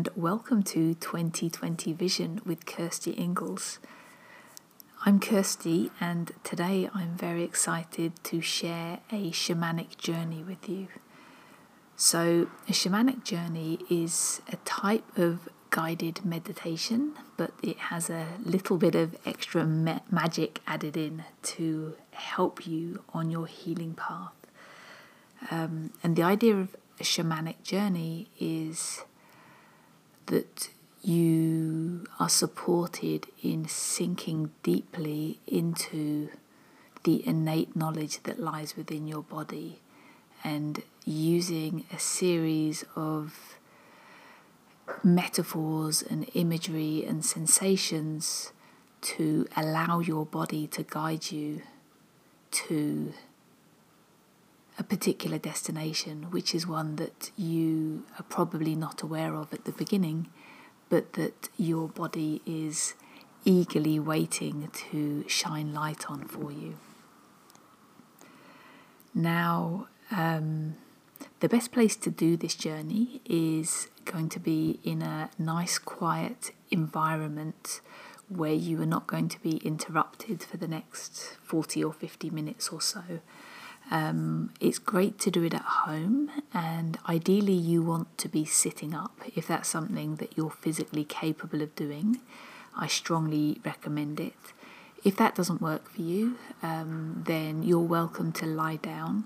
and welcome to 2020 Vision with Kirsty Ingalls. I'm Kirsty, and today I'm very excited to share a shamanic journey with you. So, a shamanic journey is a type of guided meditation, but it has a little bit of extra ma- magic added in to help you on your healing path. Um, and the idea of a shamanic journey is that you are supported in sinking deeply into the innate knowledge that lies within your body and using a series of metaphors and imagery and sensations to allow your body to guide you to a particular destination, which is one that you are probably not aware of at the beginning, but that your body is eagerly waiting to shine light on for you. Now, um, the best place to do this journey is going to be in a nice, quiet environment where you are not going to be interrupted for the next 40 or 50 minutes or so. Um, it's great to do it at home, and ideally, you want to be sitting up if that's something that you're physically capable of doing. I strongly recommend it. If that doesn't work for you, um, then you're welcome to lie down.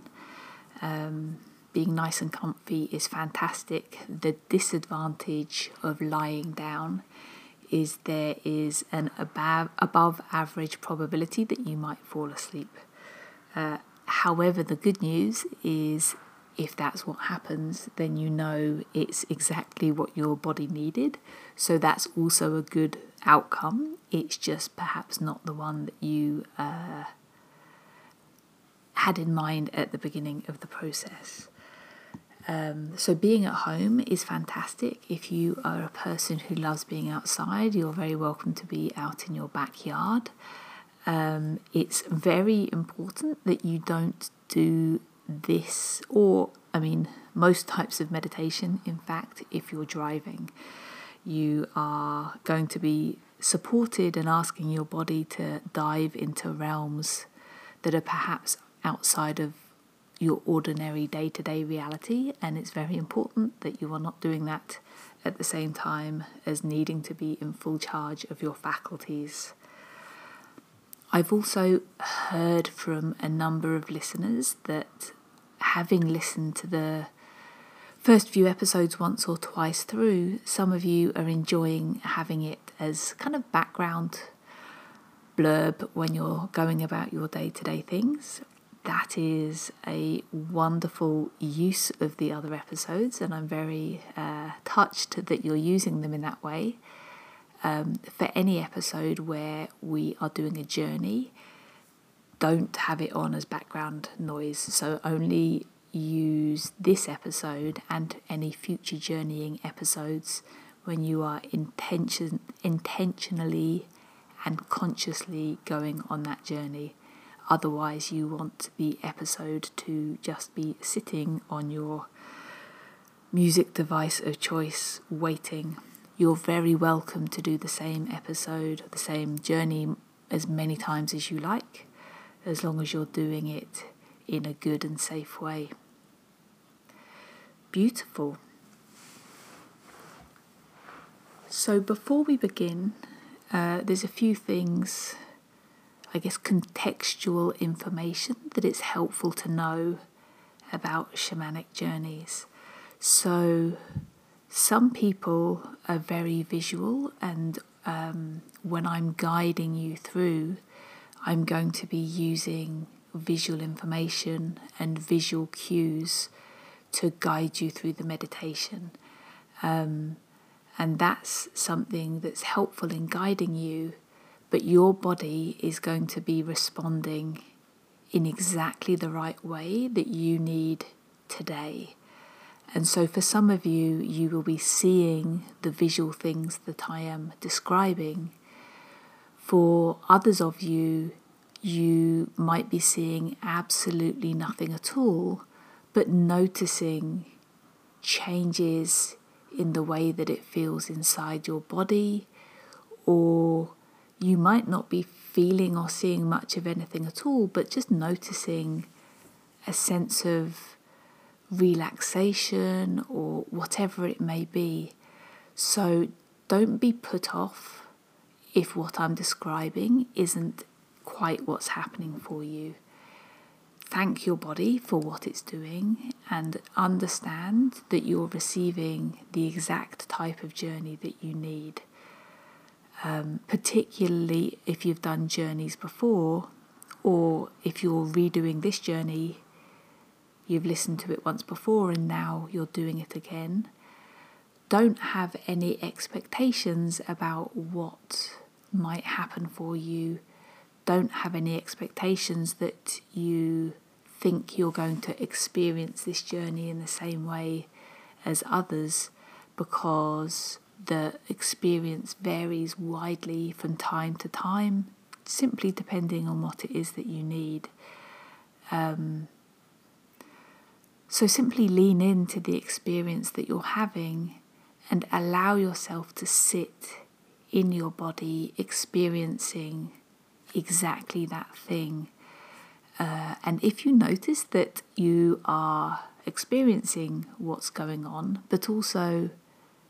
Um, being nice and comfy is fantastic. The disadvantage of lying down is there is an above, above average probability that you might fall asleep. Uh, However, the good news is if that's what happens, then you know it's exactly what your body needed. So that's also a good outcome. It's just perhaps not the one that you uh, had in mind at the beginning of the process. Um, so, being at home is fantastic. If you are a person who loves being outside, you're very welcome to be out in your backyard. Um, it's very important that you don't do this, or I mean, most types of meditation, in fact, if you're driving, you are going to be supported and asking your body to dive into realms that are perhaps outside of your ordinary day to day reality. And it's very important that you are not doing that at the same time as needing to be in full charge of your faculties. I've also heard from a number of listeners that having listened to the first few episodes once or twice through, some of you are enjoying having it as kind of background blurb when you're going about your day to day things. That is a wonderful use of the other episodes, and I'm very uh, touched that you're using them in that way um, for any episode where we are doing a journey, don't have it on as background noise. So only use this episode and any future journeying episodes when you are intention intentionally and consciously going on that journey. Otherwise, you want the episode to just be sitting on your music device of choice, waiting you're very welcome to do the same episode, the same journey as many times as you like, as long as you're doing it in a good and safe way. Beautiful. So, before we begin, uh, there's a few things, I guess, contextual information that it's helpful to know about shamanic journeys. So, some people are very visual, and um, when I'm guiding you through, I'm going to be using visual information and visual cues to guide you through the meditation. Um, and that's something that's helpful in guiding you, but your body is going to be responding in exactly the right way that you need today. And so, for some of you, you will be seeing the visual things that I am describing. For others of you, you might be seeing absolutely nothing at all, but noticing changes in the way that it feels inside your body, or you might not be feeling or seeing much of anything at all, but just noticing a sense of relaxation or whatever it may be. So don't be put off if what I'm describing isn't quite what's happening for you. Thank your body for what it's doing and understand that you're receiving the exact type of journey that you need. Um, particularly if you've done journeys before, or if you're redoing this journey, you've listened to it once before and now you're doing it again. Don't have any expectations about what might happen for you. Don't have any expectations that you think you're going to experience this journey in the same way as others because the experience varies widely from time to time, simply depending on what it is that you need. Um, so simply lean into the experience that you're having and allow yourself to sit in your body experiencing exactly that thing. Uh, and if you notice that you are experiencing what's going on, but also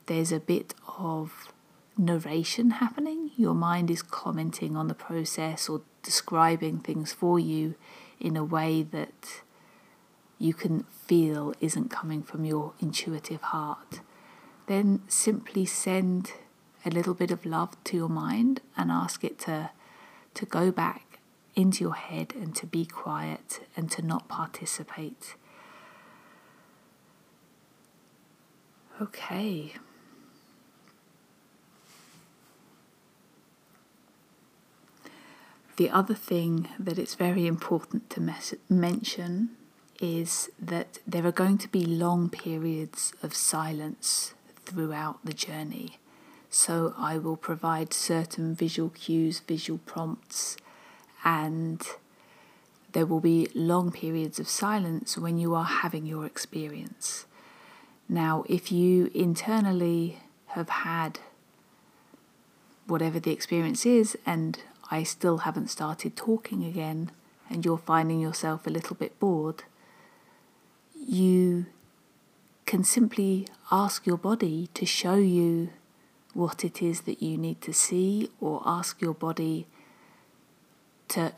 there's a bit of narration happening, your mind is commenting on the process or describing things for you in a way that you can feel isn't coming from your intuitive heart, then simply send a little bit of love to your mind and ask it to, to go back into your head and to be quiet and to not participate. Okay. The other thing that it's very important to mes- mention is that there are going to be long periods of silence throughout the journey. So I will provide certain visual cues, visual prompts, and there will be long periods of silence when you are having your experience. Now, if you internally have had whatever the experience is, and I still haven't started talking again, and you're finding yourself a little bit bored, you can simply ask your body to show you what it is that you need to see, or ask your body to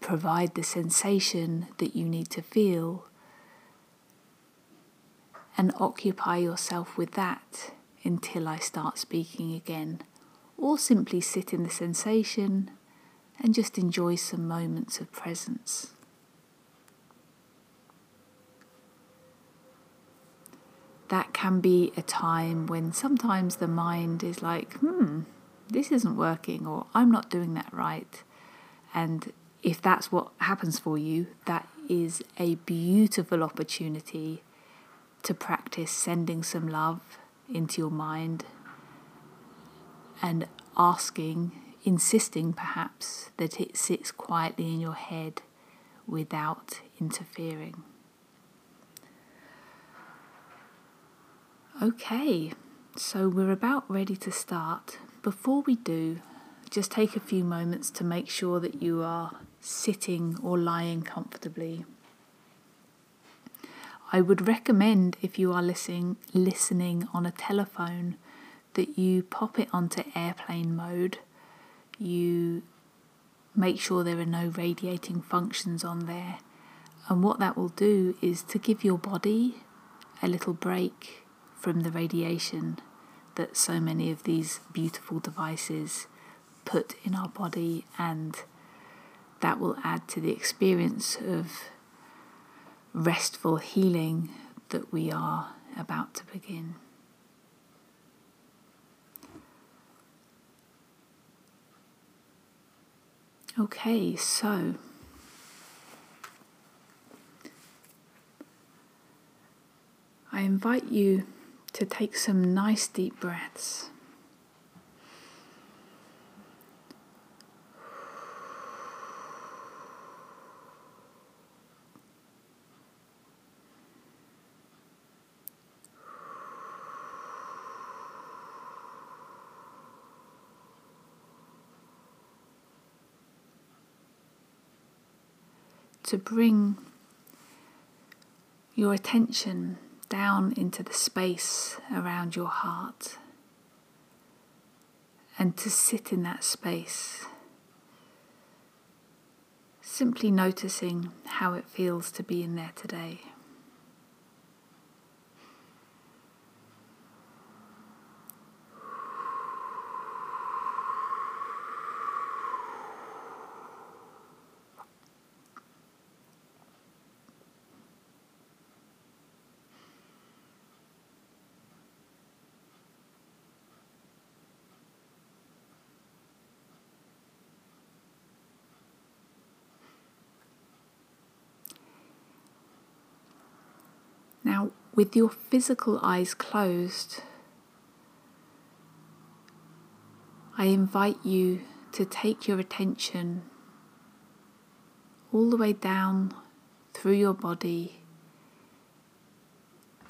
provide the sensation that you need to feel, and occupy yourself with that until I start speaking again, or simply sit in the sensation and just enjoy some moments of presence. That can be a time when sometimes the mind is like, hmm, this isn't working, or I'm not doing that right. And if that's what happens for you, that is a beautiful opportunity to practice sending some love into your mind and asking, insisting perhaps, that it sits quietly in your head without interfering. Okay, so we're about ready to start. Before we do, just take a few moments to make sure that you are sitting or lying comfortably. I would recommend if you are listening listening on a telephone that you pop it onto airplane mode. You make sure there are no radiating functions on there. And what that will do is to give your body a little break from the radiation that so many of these beautiful devices put in our body, and that will add to the experience of restful healing that we are about to begin. Okay, so I invite you to take some nice deep breaths. to bring your attention down into the space around your heart and to sit in that space, simply noticing how it feels to be in there today. Now, with your physical eyes closed, I invite you to take your attention all the way down through your body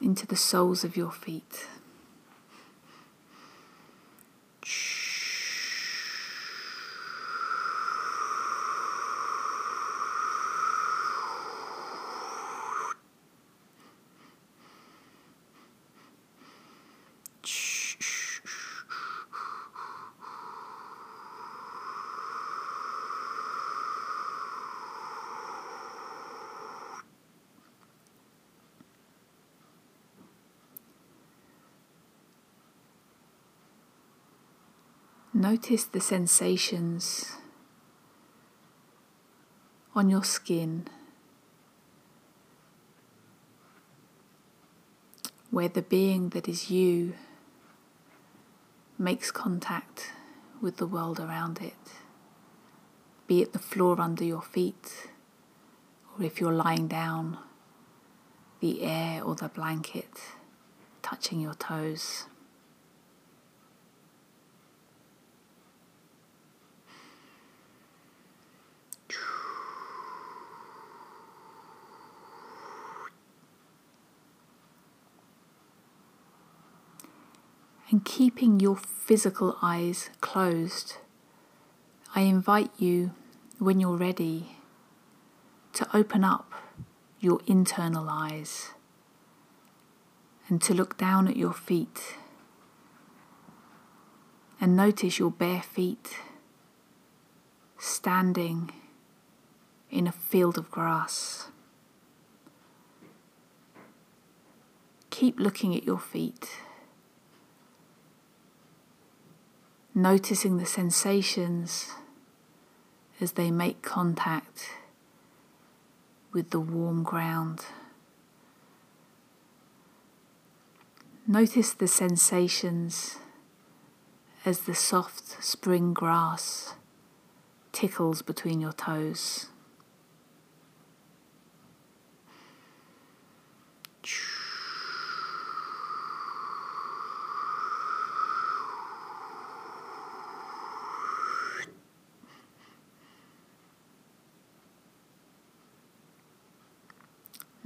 into the soles of your feet. Notice the sensations on your skin where the being that is you makes contact with the world around it, be it the floor under your feet, or if you're lying down, the air or the blanket touching your toes. And keeping your physical eyes closed, I invite you, when you're ready, to open up your internal eyes and to look down at your feet and notice your bare feet standing in a field of grass. Keep looking at your feet. Noticing the sensations as they make contact with the warm ground. Notice the sensations as the soft spring grass tickles between your toes.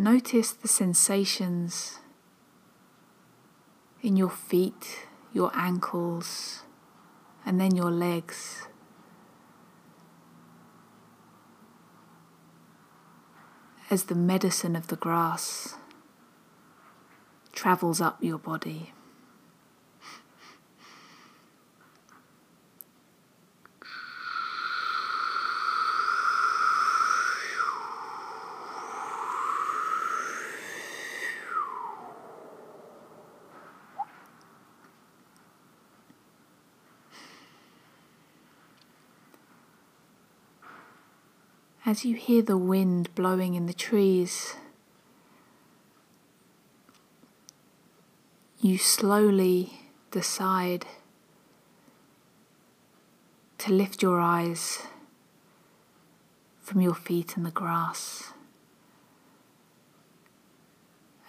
Notice the sensations in your feet, your ankles, and then your legs. As the medicine of the grass travels up your body. As you hear the wind blowing in the trees, you slowly decide to lift your eyes from your feet in the grass.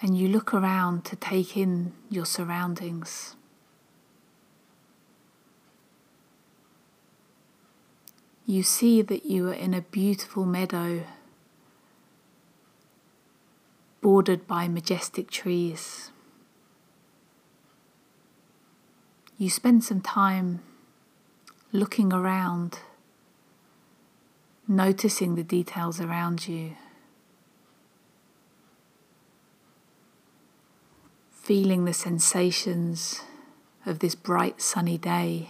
And you look around to take in your surroundings. you see that you are in a beautiful meadow bordered by majestic trees. You spend some time looking around, noticing the details around you, feeling the sensations of this bright sunny day.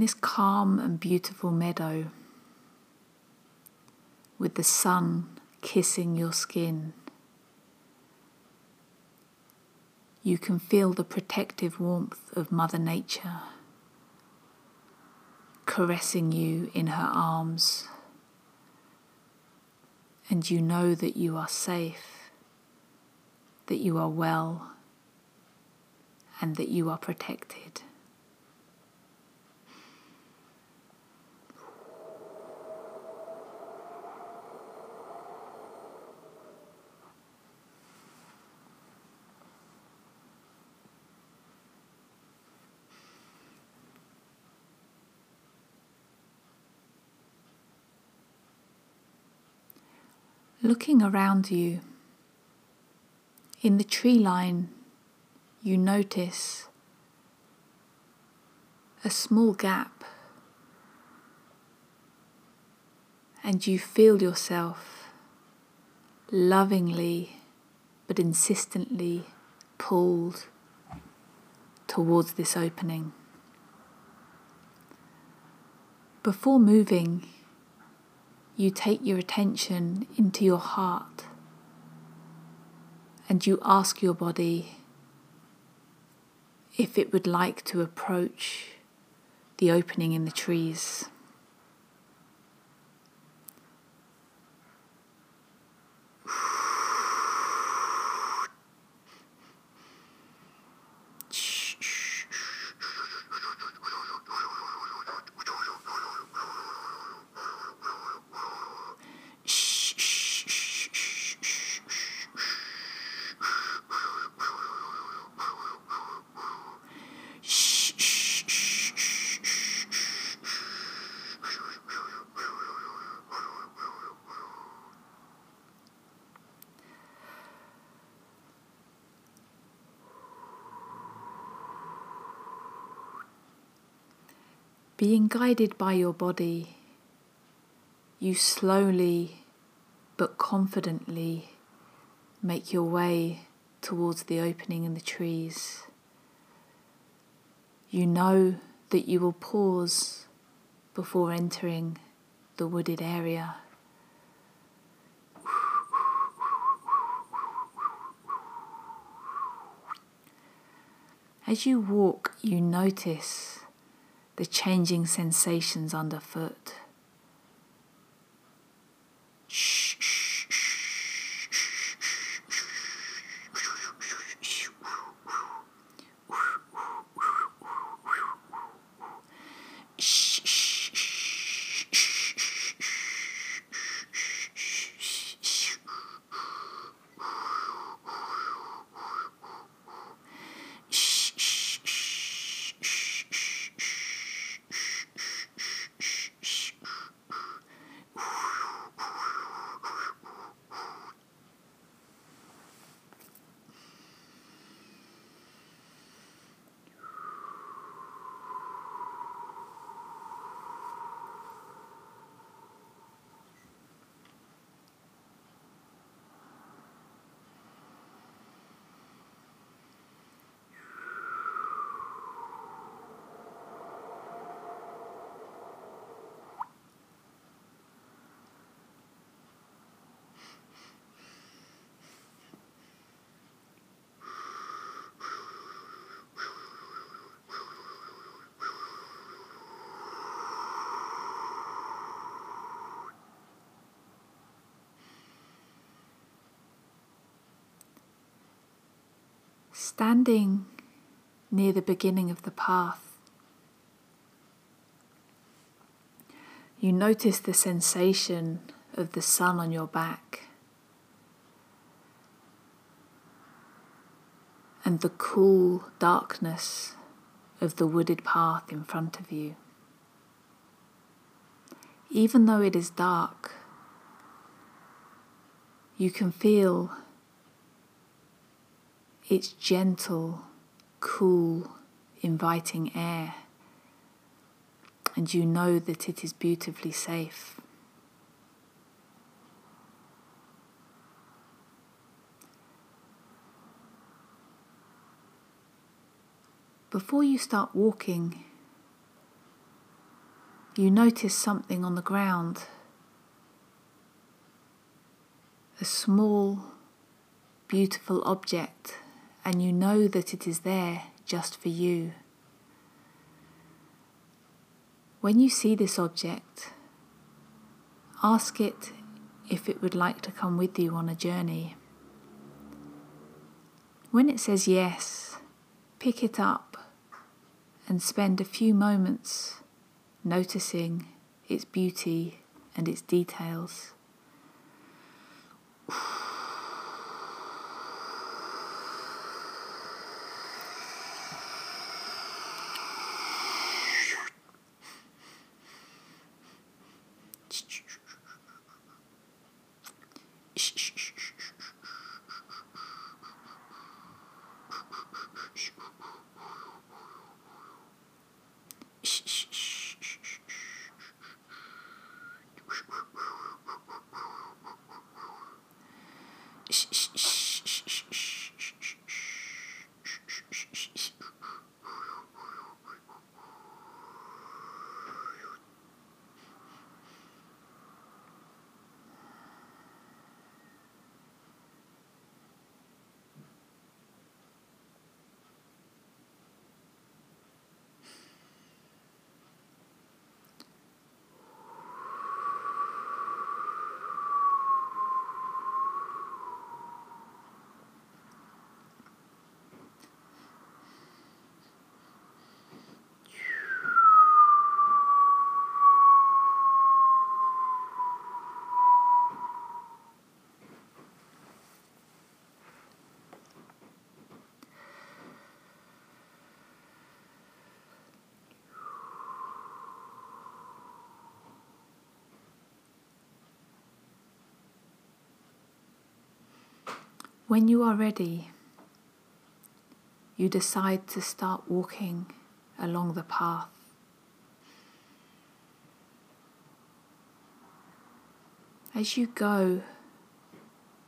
This calm and beautiful meadow, with the sun kissing your skin, you can feel the protective warmth of Mother Nature caressing you in her arms, and you know that you are safe, that you are well, and that you are protected. Looking around you, in the tree line, you notice a small gap, and you feel yourself lovingly but insistently pulled towards this opening. Before moving, you take your attention into your heart and you ask your body if it would like to approach the opening in the trees. Being guided by your body, you slowly but confidently make your way towards the opening in the trees. You know that you will pause before entering the wooded area. As you walk, you notice the changing sensations underfoot. Standing near the beginning of the path, you notice the sensation of the sun on your back and the cool darkness of the wooded path in front of you. Even though it is dark, you can feel its gentle, cool, inviting air, and you know that it is beautifully safe. Before you start walking, you notice something on the ground. A small, beautiful object, and you know that it is there just for you. When you see this object, ask it if it would like to come with you on a journey. When it says yes, pick it up and spend a few moments noticing its beauty and its details. When you are ready, you decide to start walking along the path. As you go,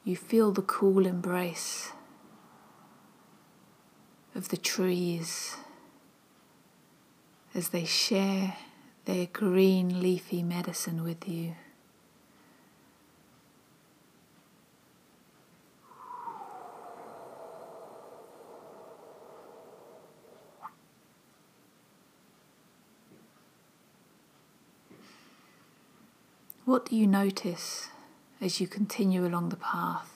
you feel the cool embrace of the trees as they share their green leafy medicine with you. What do you notice as you continue along the path?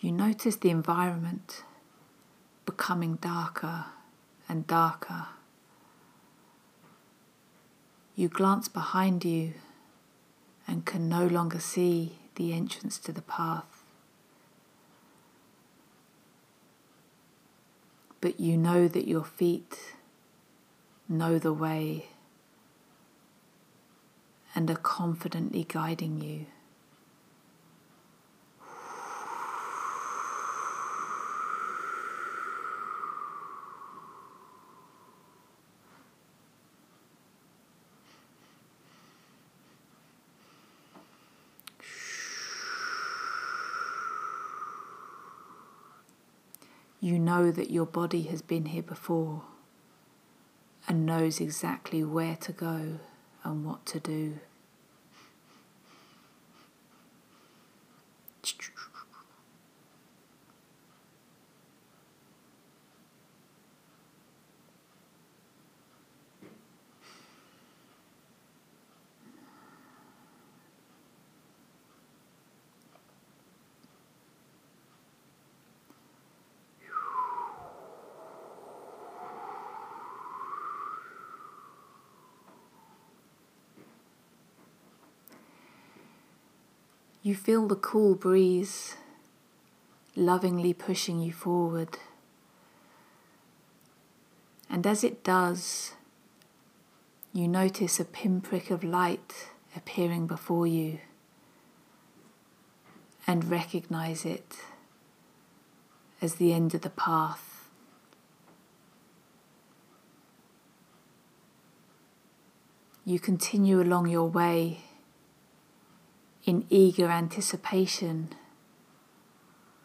You notice the environment becoming darker and darker. You glance behind you and can no longer see the entrance to the path. But you know that your feet know the way and are confidently guiding you. You know that your body has been here before and knows exactly where to go and what to do. You feel the cool breeze lovingly pushing you forward. And as it does, you notice a pinprick of light appearing before you and recognize it as the end of the path. You continue along your way in eager anticipation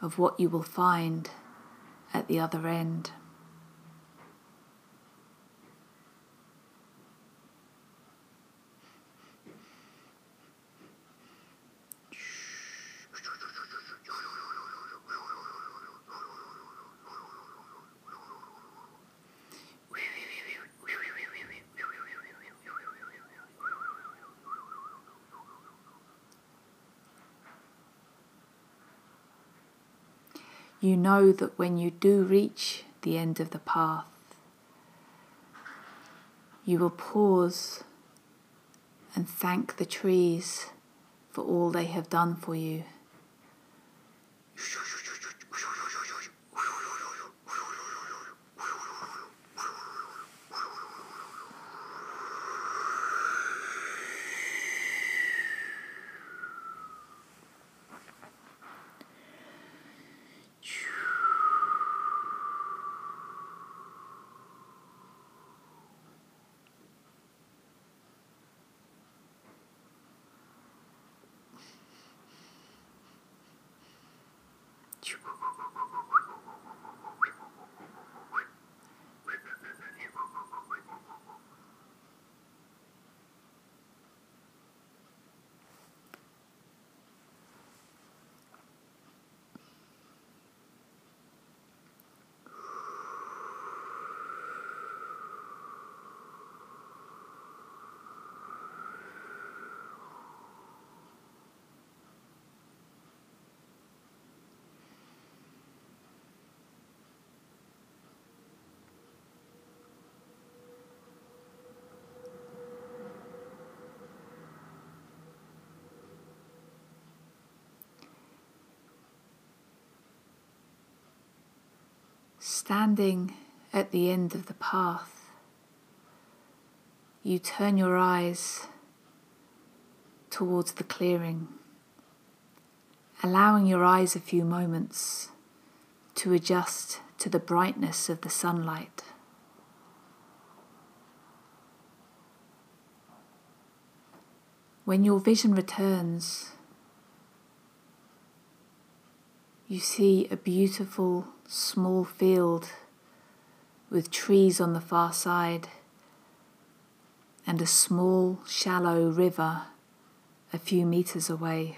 of what you will find at the other end. You know that when you do reach the end of the path, you will pause and thank the trees for all they have done for you. Standing at the end of the path, you turn your eyes towards the clearing, allowing your eyes a few moments to adjust to the brightness of the sunlight. When your vision returns, you see a beautiful small field with trees on the far side and a small shallow river a few meters away.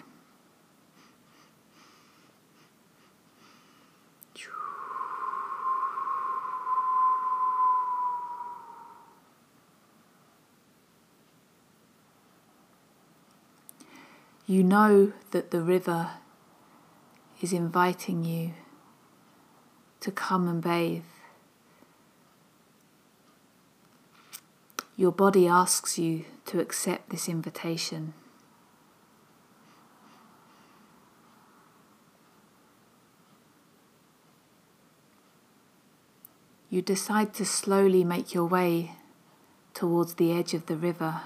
You know that the river is inviting you to come and bathe. Your body asks you to accept this invitation. You decide to slowly make your way towards the edge of the river,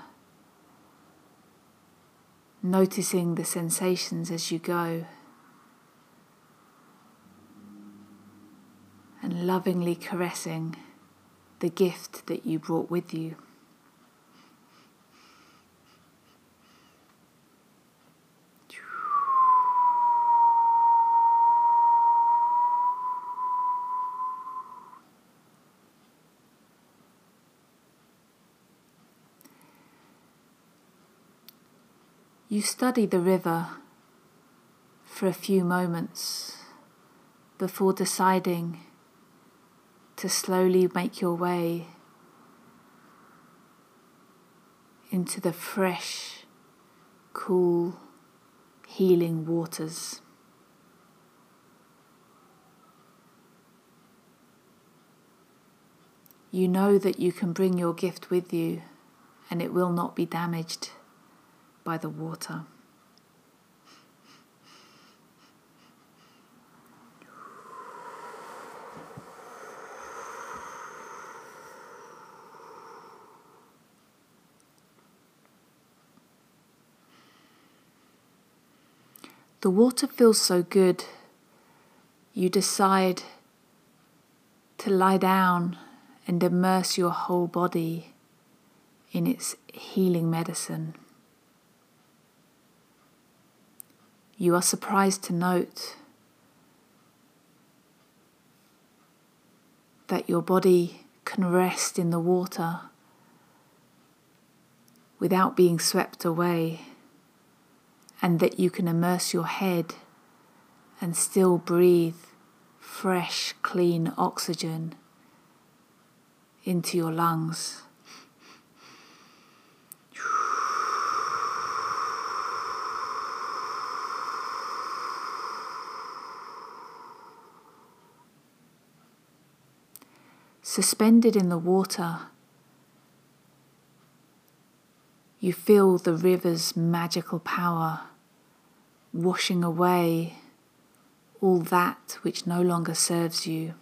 noticing the sensations as you go. And lovingly caressing the gift that you brought with you. You study the river for a few moments before deciding to slowly make your way into the fresh, cool, healing waters. You know that you can bring your gift with you and it will not be damaged by the water. The water feels so good, you decide to lie down and immerse your whole body in its healing medicine. You are surprised to note that your body can rest in the water without being swept away and that you can immerse your head and still breathe fresh, clean oxygen into your lungs. Suspended in the water, you feel the river's magical power washing away all that which no longer serves you,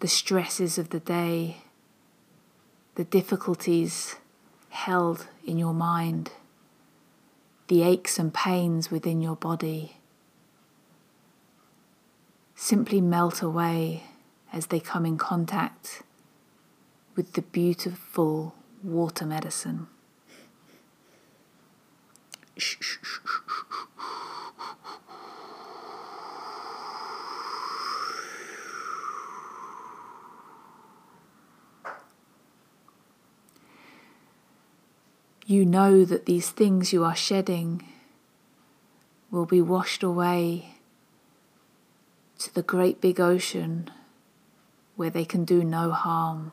the stresses of the day, the difficulties held in your mind, the aches and pains within your body. Simply melt away as they come in contact with the beautiful water medicine. You know that these things you are shedding will be washed away to the great big ocean where they can do no harm.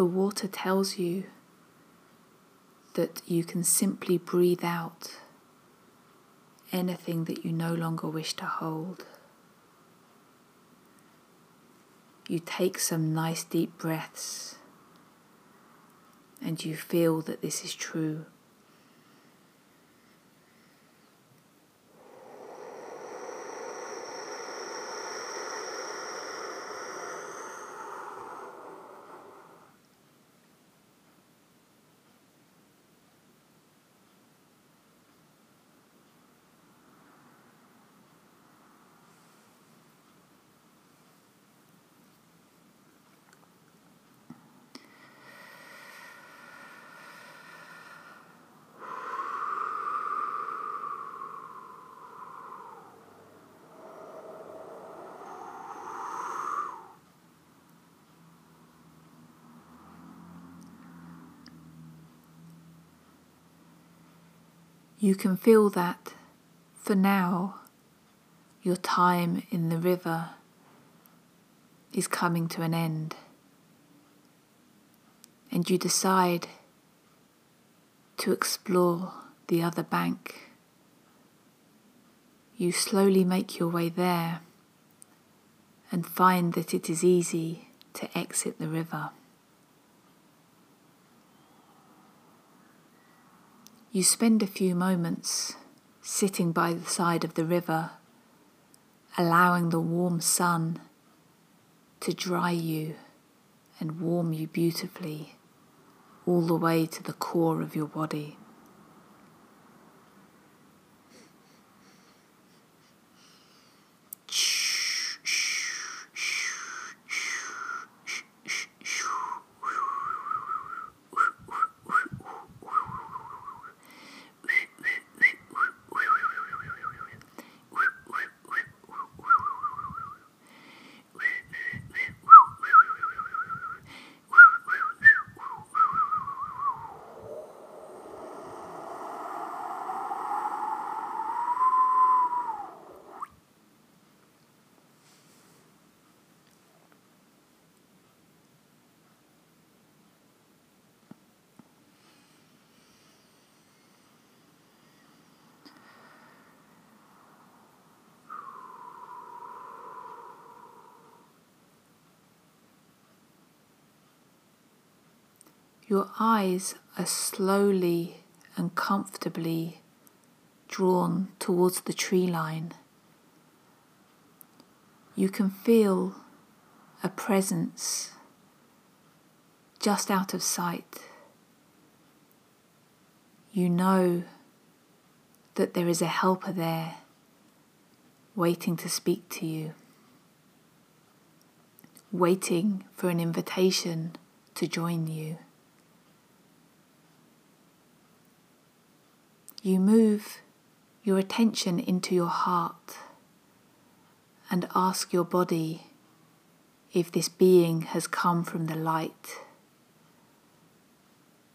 The water tells you that you can simply breathe out anything that you no longer wish to hold. You take some nice deep breaths and you feel that this is true. You can feel that for now your time in the river is coming to an end, and you decide to explore the other bank. You slowly make your way there and find that it is easy to exit the river. You spend a few moments sitting by the side of the river, allowing the warm sun to dry you and warm you beautifully all the way to the core of your body. Your eyes are slowly and comfortably drawn towards the tree line. You can feel a presence just out of sight. You know that there is a helper there waiting to speak to you, waiting for an invitation to join you. You move your attention into your heart and ask your body if this being has come from the light.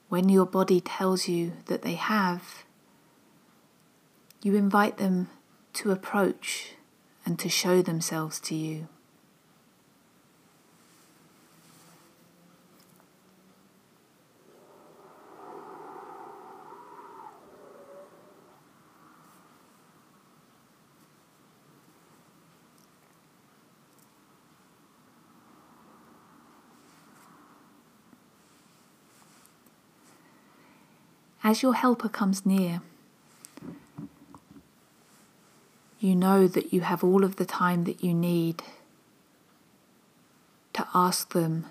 When your body tells you that they have, you invite them to approach and to show themselves to you. As your helper comes near, you know that you have all of the time that you need to ask them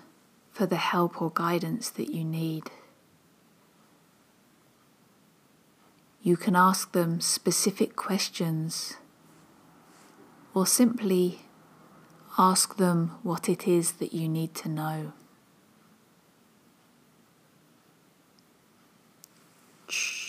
for the help or guidance that you need. You can ask them specific questions or simply ask them what it is that you need to know. much.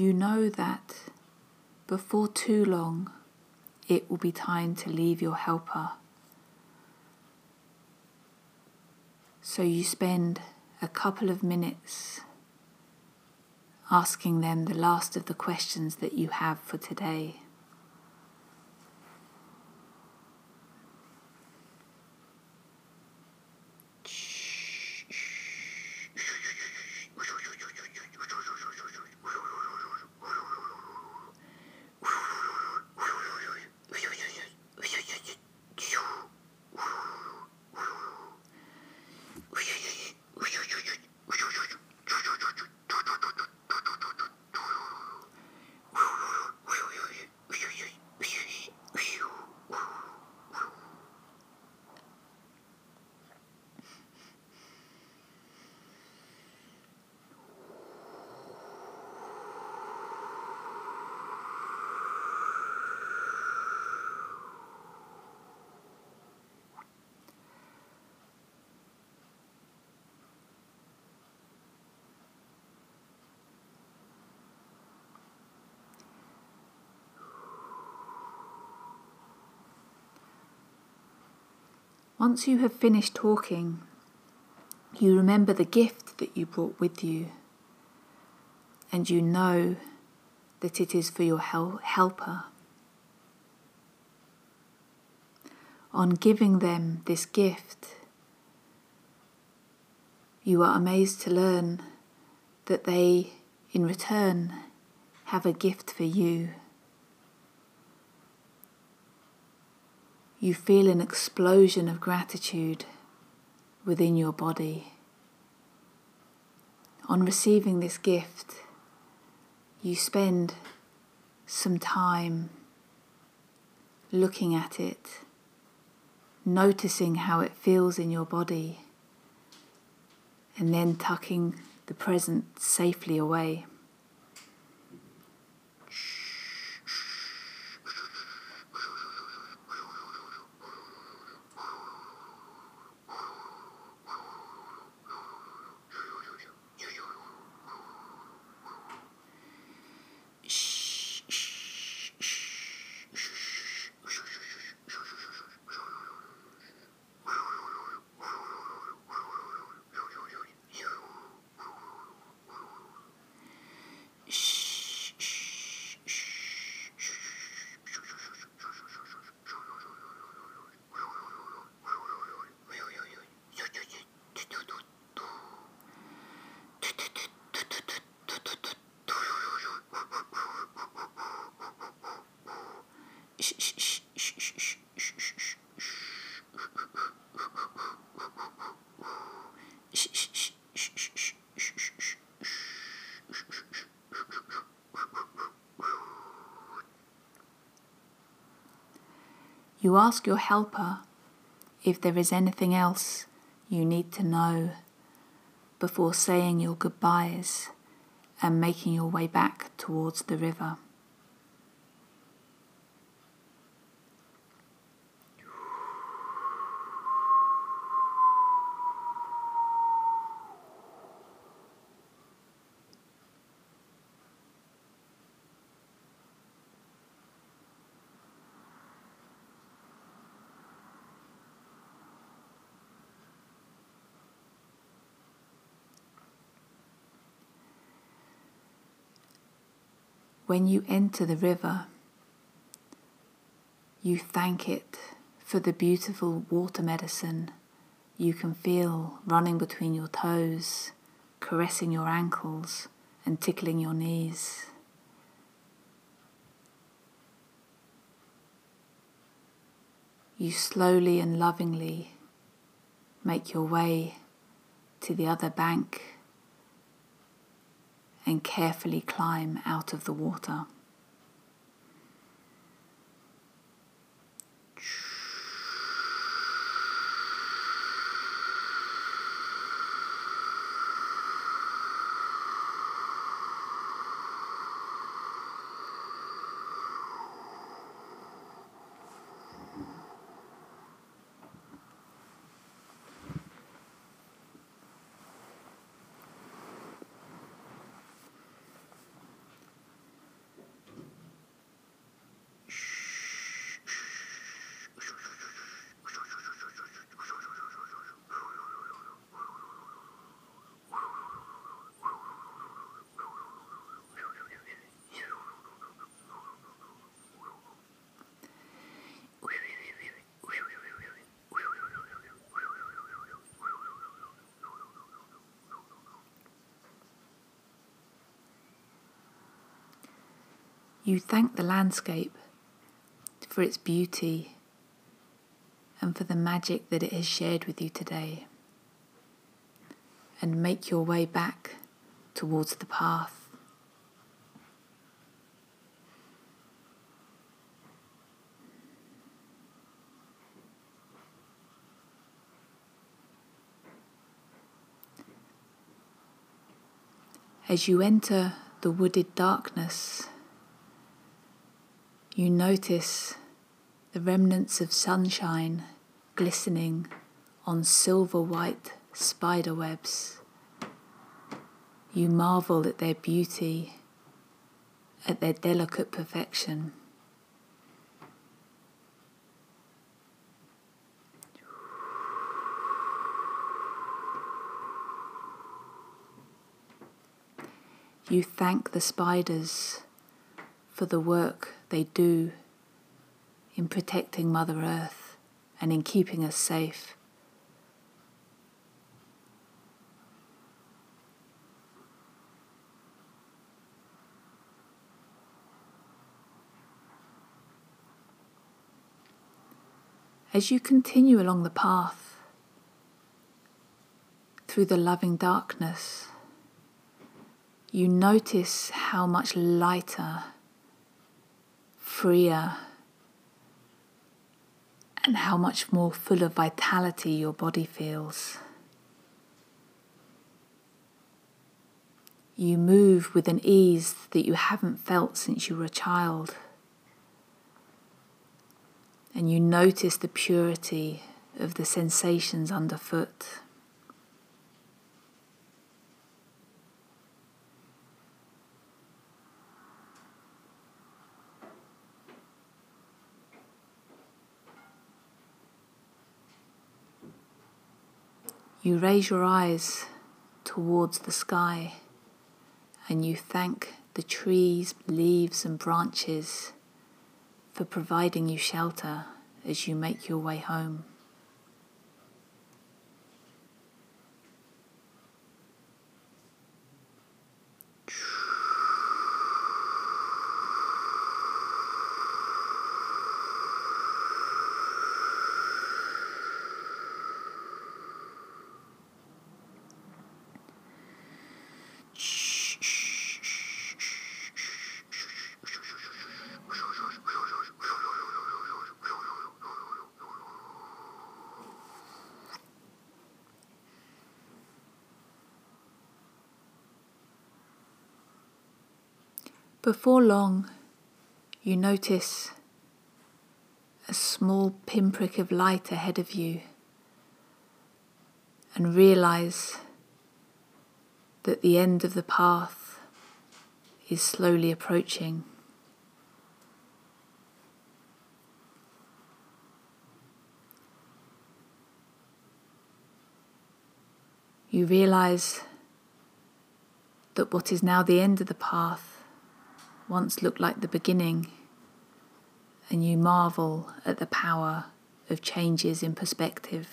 You know that before too long it will be time to leave your helper. So you spend a couple of minutes asking them the last of the questions that you have for today. Once you have finished talking, you remember the gift that you brought with you, and you know that it is for your hel- helper. On giving them this gift, you are amazed to learn that they, in return, have a gift for you. You feel an explosion of gratitude within your body. On receiving this gift, you spend some time looking at it, noticing how it feels in your body, and then tucking the present safely away. You ask your helper if there is anything else you need to know before saying your goodbyes and making your way back towards the river. When you enter the river, you thank it for the beautiful water medicine you can feel running between your toes, caressing your ankles, and tickling your knees. You slowly and lovingly make your way to the other bank and carefully climb out of the water. You thank the landscape for its beauty and for the magic that it has shared with you today, and make your way back towards the path. As you enter the wooded darkness, you notice the remnants of sunshine glistening on silver white spider webs. You marvel at their beauty, at their delicate perfection. You thank the spiders for the work they do in protecting Mother Earth and in keeping us safe. As you continue along the path through the loving darkness, you notice how much lighter freer and how much more full of vitality your body feels. You move with an ease that you haven't felt since you were a child. And you notice the purity of the sensations underfoot. You raise your eyes towards the sky and you thank the trees, leaves, and branches for providing you shelter as you make your way home. Before long, you notice a small pinprick of light ahead of you and realize that the end of the path is slowly approaching. You realize that what is now the end of the path once looked like the beginning, and you marvel at the power of changes in perspective.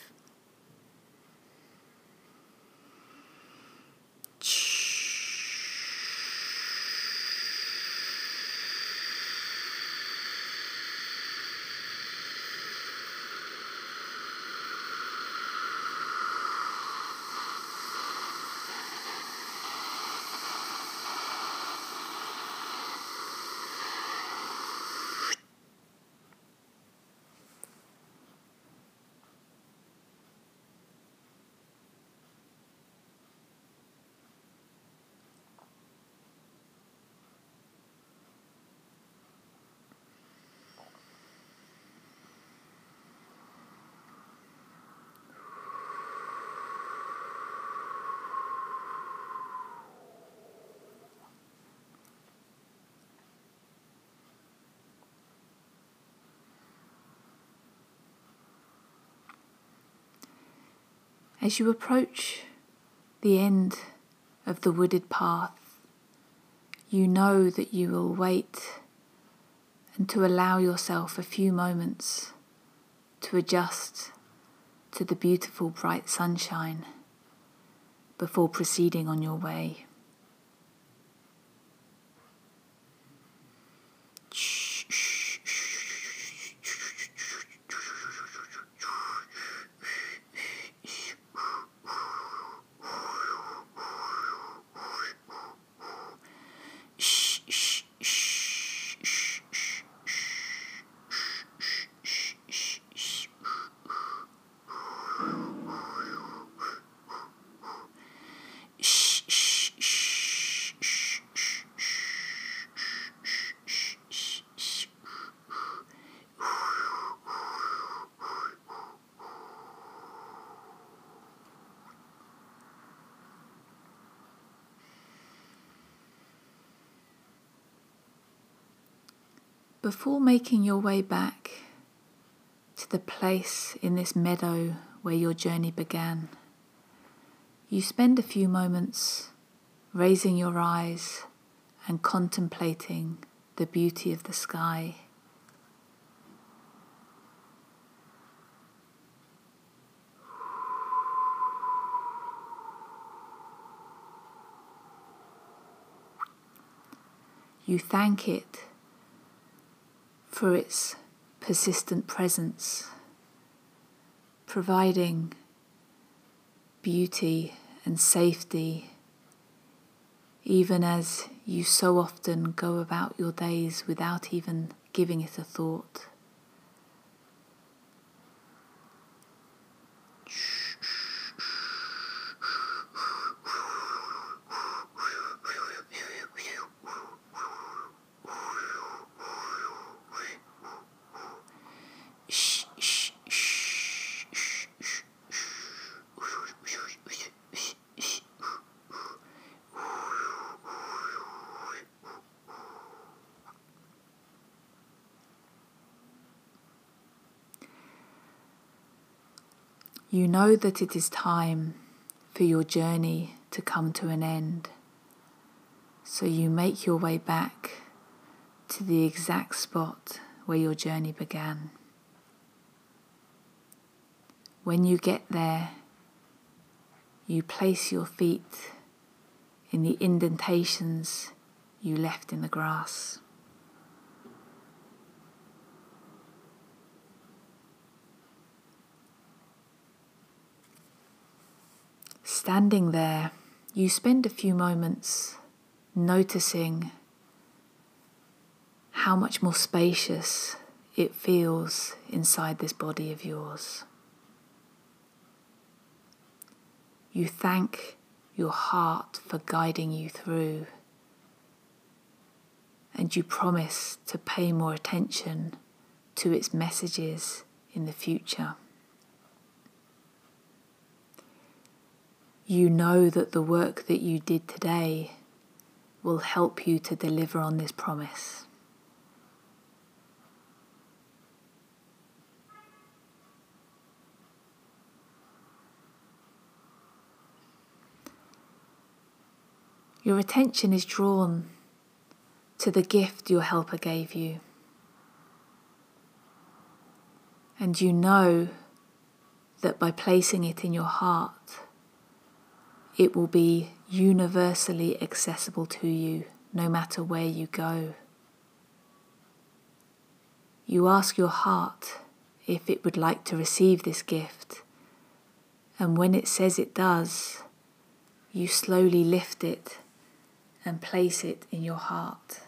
As you approach the end of the wooded path, you know that you will wait and to allow yourself a few moments to adjust to the beautiful bright sunshine before proceeding on your way. Making your way back to the place in this meadow where your journey began, you spend a few moments raising your eyes and contemplating the beauty of the sky. You thank it for its persistent presence, providing beauty and safety, even as you so often go about your days without even giving it a thought. You know that it is time for your journey to come to an end. So you make your way back to the exact spot where your journey began. When you get there, you place your feet in the indentations you left in the grass. Standing there, you spend a few moments noticing how much more spacious it feels inside this body of yours. You thank your heart for guiding you through. and you promise to pay more attention to its messages in the future. You know that the work that you did today will help you to deliver on this promise. Your attention is drawn to the gift your helper gave you. And you know that by placing it in your heart, it will be universally accessible to you no matter where you go. You ask your heart if it would like to receive this gift, and when it says it does, you slowly lift it and place it in your heart.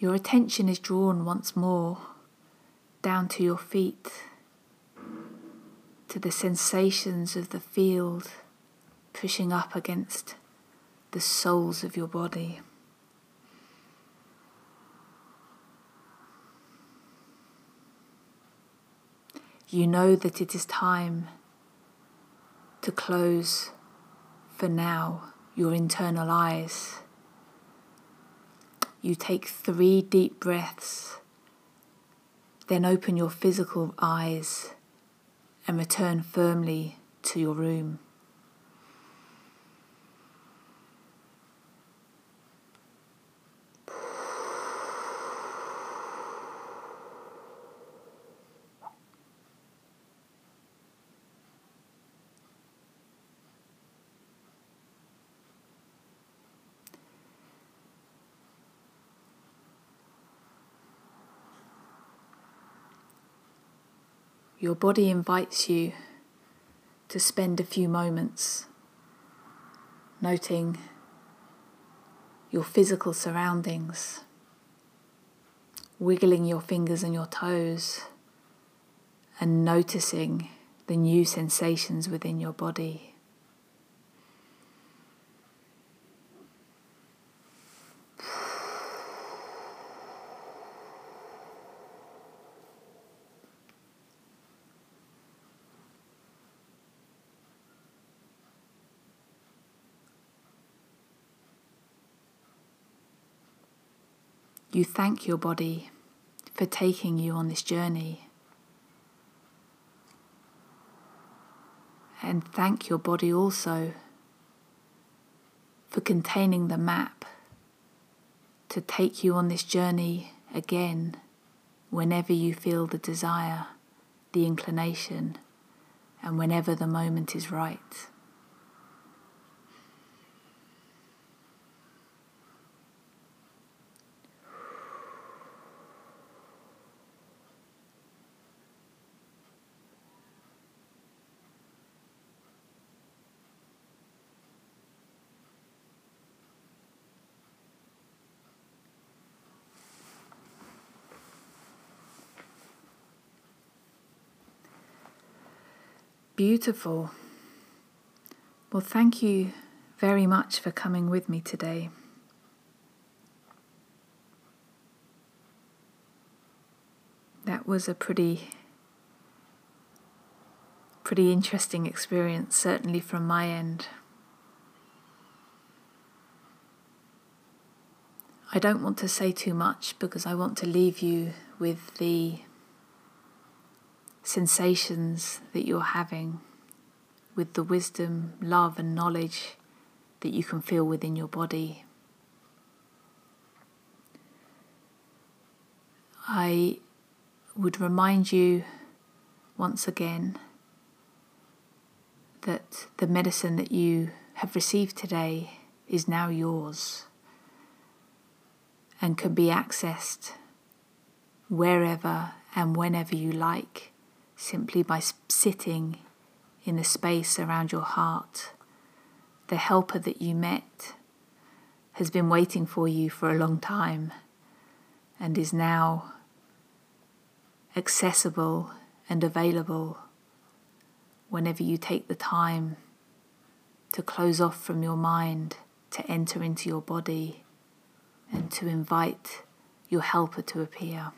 Your attention is drawn once more down to your feet, to the sensations of the field pushing up against the soles of your body. You know that it is time to close for now your internal eyes you take three deep breaths, then open your physical eyes and return firmly to your room. Your body invites you to spend a few moments noting your physical surroundings, wiggling your fingers and your toes, and noticing the new sensations within your body. You thank your body for taking you on this journey. And thank your body also for containing the map to take you on this journey again whenever you feel the desire, the inclination, and whenever the moment is right. Beautiful. Well, thank you very much for coming with me today. That was a pretty pretty interesting experience certainly from my end. I don't want to say too much because I want to leave you with the sensations that you're having, with the wisdom, love, and knowledge that you can feel within your body. I would remind you once again that the medicine that you have received today is now yours and can be accessed wherever and whenever you like simply by sitting in the space around your heart. The helper that you met has been waiting for you for a long time and is now accessible and available whenever you take the time to close off from your mind, to enter into your body, and to invite your helper to appear.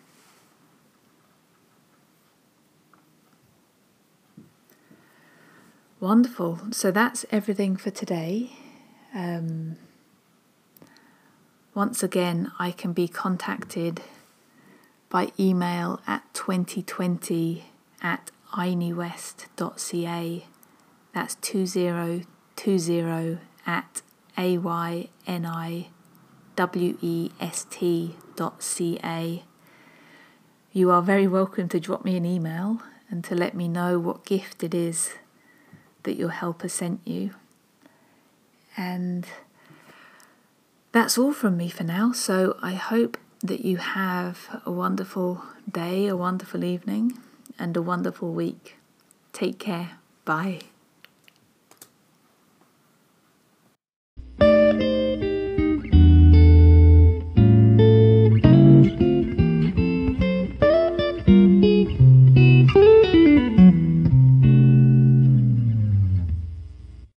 Wonderful. So that's everything for today. Um, once again, I can be contacted by email at 2020 at ayniwest.ca. That's 2020 at a-y-n-i-w-e-s-t.ca. You are very welcome to drop me an email and to let me know what gift it is that your helper sent you. And that's all from me for now. So I hope that you have a wonderful day, a wonderful evening, and a wonderful week. Take care. Bye.